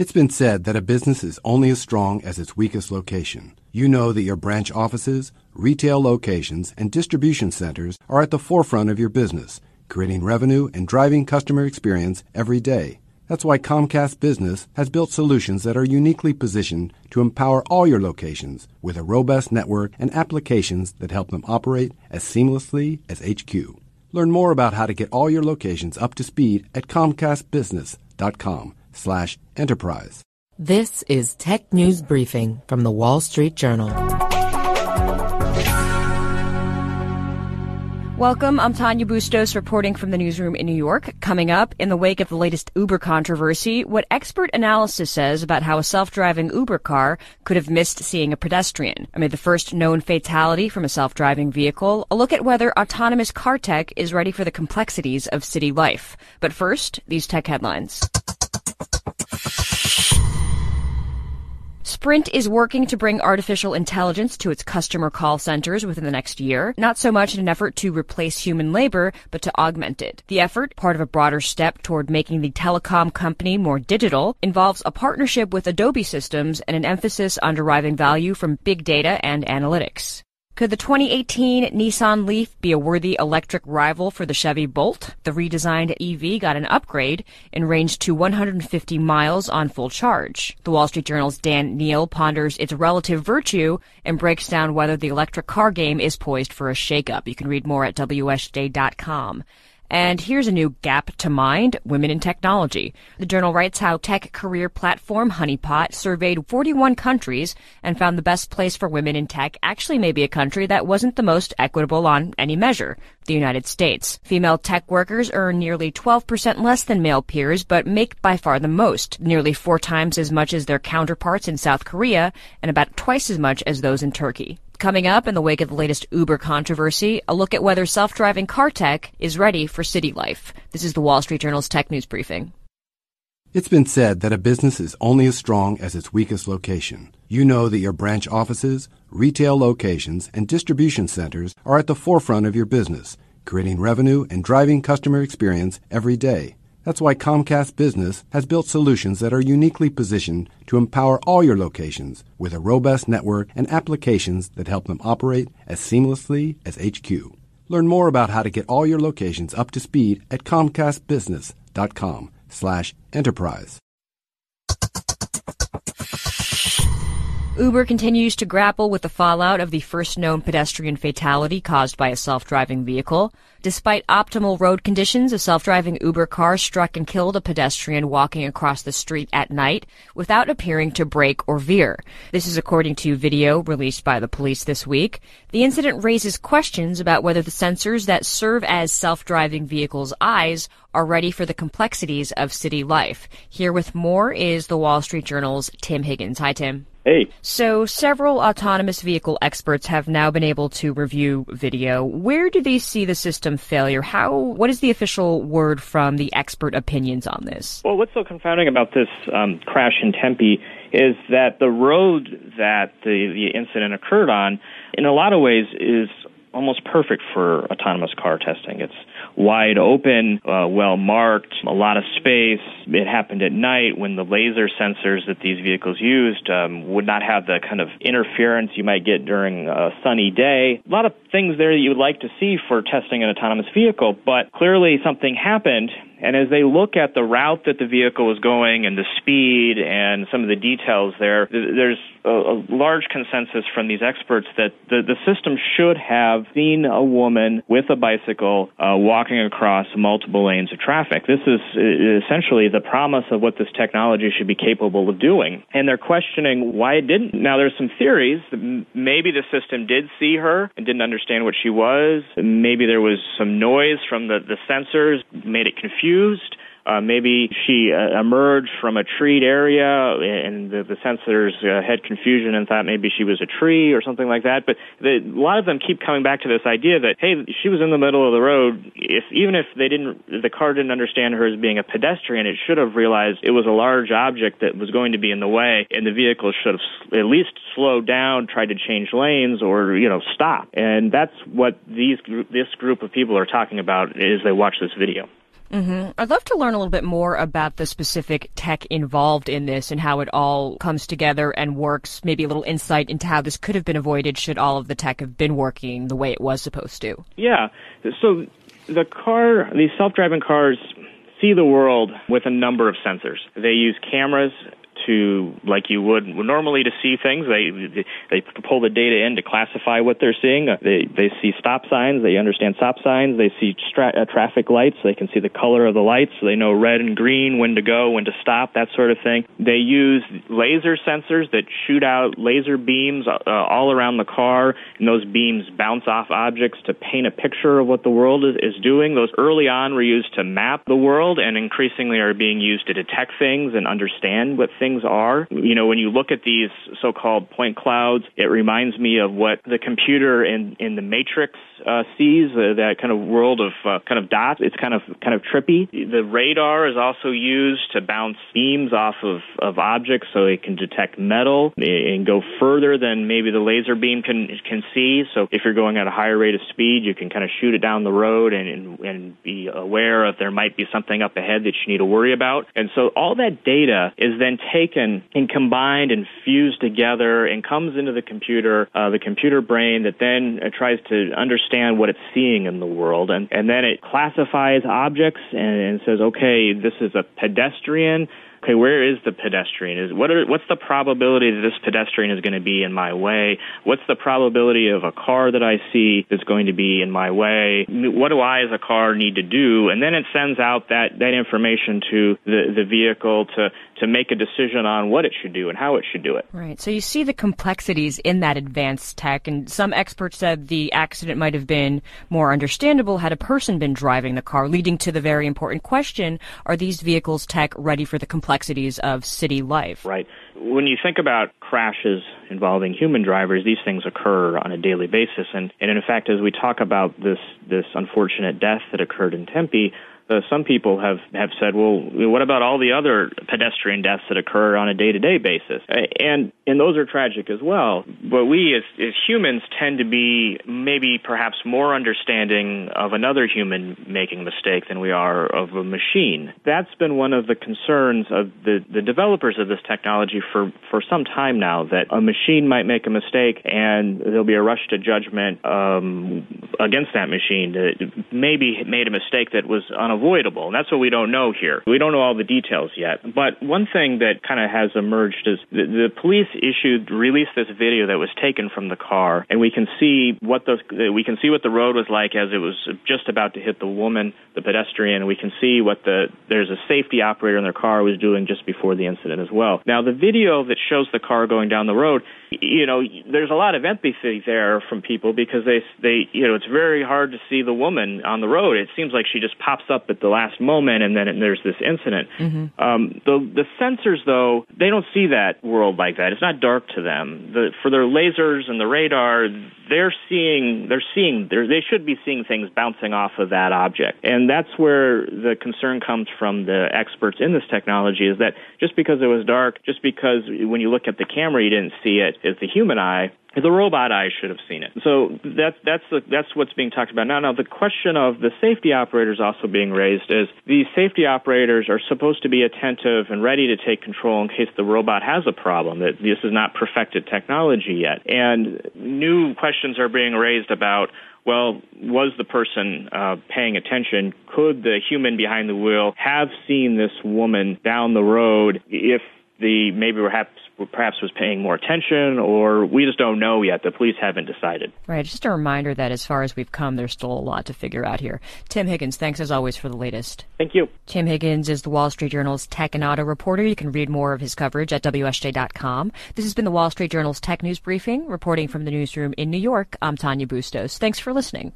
It's been said that a business is only as strong as its weakest location. You know that your branch offices, retail locations, and distribution centers are at the forefront of your business, creating revenue and driving customer experience every day. That's why Comcast Business has built solutions that are uniquely positioned to empower all your locations with a robust network and applications that help them operate as seamlessly as HQ. Learn more about how to get all your locations up to speed at comcastbusiness.com slash enterprise. This is Tech News Briefing from the Wall Street Journal. Welcome. I'm Tanya Bustos reporting from the newsroom in New York. Coming up, in the wake of the latest Uber controversy, what expert analysis says about how a self-driving Uber car could have missed seeing a pedestrian. Amid the first known fatality from a self-driving vehicle, a look at whether autonomous car tech is ready for the complexities of city life. But first, these tech headlines. Sprint is working to bring artificial intelligence to its customer call centers within the next year, not so much in an effort to replace human labor, but to augment it. The effort, part of a broader step toward making the telecom company more digital, involves a partnership with Adobe Systems and an emphasis on deriving value from big data and analytics. Could the 2018 Nissan Leaf be a worthy electric rival for the Chevy Bolt? The redesigned EV got an upgrade and ranged to 150 miles on full charge. The Wall Street Journal's Dan Neil ponders its relative virtue and breaks down whether the electric car game is poised for a shakeup. You can read more at WSJ.com. And here's a new gap to mind women in technology. The journal writes how tech career platform Honeypot surveyed 41 countries and found the best place for women in tech actually may be a country that wasn't the most equitable on any measure the United States. Female tech workers earn nearly 12% less than male peers, but make by far the most, nearly four times as much as their counterparts in South Korea and about twice as much as those in Turkey. Coming up in the wake of the latest Uber controversy, a look at whether self-driving car tech is ready for city life. This is the Wall Street Journal's Tech News Briefing. It's been said that a business is only as strong as its weakest location. You know that your branch offices, retail locations, and distribution centers are at the forefront of your business, creating revenue and driving customer experience every day. That's why Comcast Business has built solutions that are uniquely positioned to empower all your locations with a robust network and applications that help them operate as seamlessly as HQ. Learn more about how to get all your locations up to speed at comcastbusiness.com Uber continues to grapple with the fallout of the first known pedestrian fatality caused by a self-driving vehicle. Despite optimal road conditions, a self-driving Uber car struck and killed a pedestrian walking across the street at night without appearing to brake or veer. This is according to video released by the police this week. The incident raises questions about whether the sensors that serve as self-driving vehicles' eyes are ready for the complexities of city life. Here with more is the Wall Street Journal's Tim Higgins. Hi, Tim. Hey. So, several autonomous vehicle experts have now been able to review video. Where do they see the system failure? How, what is the official word from the expert opinions on this? Well, what's so confounding about this um, crash in Tempe is that the road that the, the incident occurred on, in a lot of ways, is almost perfect for autonomous car testing. It's wide open, uh, well marked, a lot of space. It happened at night when the laser sensors that these vehicles used um, would not have the kind of interference you might get during a sunny day. A lot of things there that you would like to see for testing an autonomous vehicle, but clearly something happened and as they look at the route that the vehicle was going and the speed and some of the details there, there's a, large consensus from these experts that the, the system should have seen a woman with a bicycle uh, walking across multiple lanes of traffic. This is uh, essentially the promise of what this technology should be capable of doing. And they're questioning why it didn't. Now, there's some theories maybe the system did see her and didn't understand what she was. Maybe there was some noise from the, the sensors, made it confusing confused. Uh, maybe she uh, emerged from a treed area and the, the sensors uh, had confusion and thought maybe she was a tree or something like that. But the, a lot of them keep coming back to this idea that hey, she was in the middle of the road. If even if they didn't, the car didn't understand her as being a pedestrian, it should have realized it was a large object that was going to be in the way, and the vehicle should have at least slowed down, tried to change lanes, or you know stop. And that's what these this group of people are talking about as they watch this video. Mm-hmm. I'd love to learn a little bit more about the specific tech involved in this and how it all comes together and works. Maybe a little insight into how this could have been avoided should all of the tech have been working the way it was supposed to. Yeah. So the car, these self-driving cars see the world with a number of sensors. They use cameras to like you would normally to see things. They they pull the data in to classify what they're seeing. They they see stop signs. They understand stop signs. They see uh, traffic lights. They can see the color of the lights. They know red and green, when to go, when to stop, that sort of thing. They use laser sensors that shoot out laser beams uh, all around the car, and those beams bounce off objects to paint a picture of what the world is, is doing. Those early on were used to map the world, and increasingly are being used to detect things and understand what things things are. You know, when you look at these so-called point clouds, it reminds me of what the computer in in the Matrix uh, sees, uh, that kind of world of uh, kind of dots. It's kind of kind of trippy. The radar is also used to bounce beams off of of objects, so it can detect metal and go further than maybe the laser beam can can see. So if you're going at a higher rate of speed, you can kind of shoot it down the road and, and be aware of there might be something up ahead that you need to worry about. And so all that data is then taken taken and combined and fused together and comes into the computer, uh, the computer brain that then uh, tries to understand what it's seeing in the world. And, and then it classifies objects and, and says, okay, this is a pedestrian okay, where is the pedestrian? Is what are what's the probability that this pedestrian is going to be in my way? What's the probability of a car that I see that's going to be in my way? What do I as a car need to do? And then it sends out that that information to the the vehicle to to make a decision on what it should do and how it should do it. Right. So you see the complexities in that advanced tech, and some experts said the accident might have been more understandable had a person been driving the car, leading to the very important question: Are these vehicles tech ready for the complexity? Complexities of city life. Right. When you think about crashes involving human drivers, these things occur on a daily basis. And, and in fact, as we talk about this, this unfortunate death that occurred in Tempe, uh, some people have, have said, well, what about all the other pedestrian deaths that occur on a day to day basis? And, and those are tragic as well. But we as, as humans tend to be maybe perhaps more understanding of another human making a mistake than we are of a machine. That's been one of the concerns of the, the developers of this technology for, for some time now that a machine might make a mistake and there'll be a rush to judgment um, against that machine that maybe made a mistake that was unavoidable unavoidable. And that's what we don't know here. We don't know all the details yet. But one thing that kind of has emerged is the, the police issued, released this video that was taken from the car, and we can see what the, we can see what the road was like as it was just about to hit the woman, the pedestrian. We can see what the, there's a safety operator in their car was doing just before the incident as well. Now, the video that shows the car going down the road, you know, there's a lot of empathy there from people because they, they, you know, it's very hard to see the woman on the road. It seems like she just pops up at the last moment, and then there's this incident. Mm-hmm. Um, the the sensors, though, they don't see that world like that. It's not dark to them. The, for their lasers and the radar, they're seeing they're seeing they're, they should be seeing things bouncing off of that object, and that's where the concern comes from the experts in this technology. Is that just because it was dark, just because when you look at the camera you didn't see it it, is the human eye the robot eye should have seen it. So that's that's the, that's what's being talked about now. Now the question of the safety operators also being raised is these safety operators are supposed to be attentive and ready to take control in case the robot has a problem. That this is not perfected technology yet, and new questions are being raised about well, was the person uh, paying attention? Could the human behind the wheel have seen this woman down the road if the maybe perhaps perhaps was paying more attention, or we just don't know yet. The police haven't decided. Right. Just a reminder that as far as we've come, there's still a lot to figure out here. Tim Higgins, thanks as always for the latest. Thank you. Tim Higgins is the Wall Street Journal's tech and auto reporter. You can read more of his coverage at WSJ.com. This has been the Wall Street Journal's tech news briefing. Reporting from the newsroom in New York, I'm Tanya Bustos. Thanks for listening.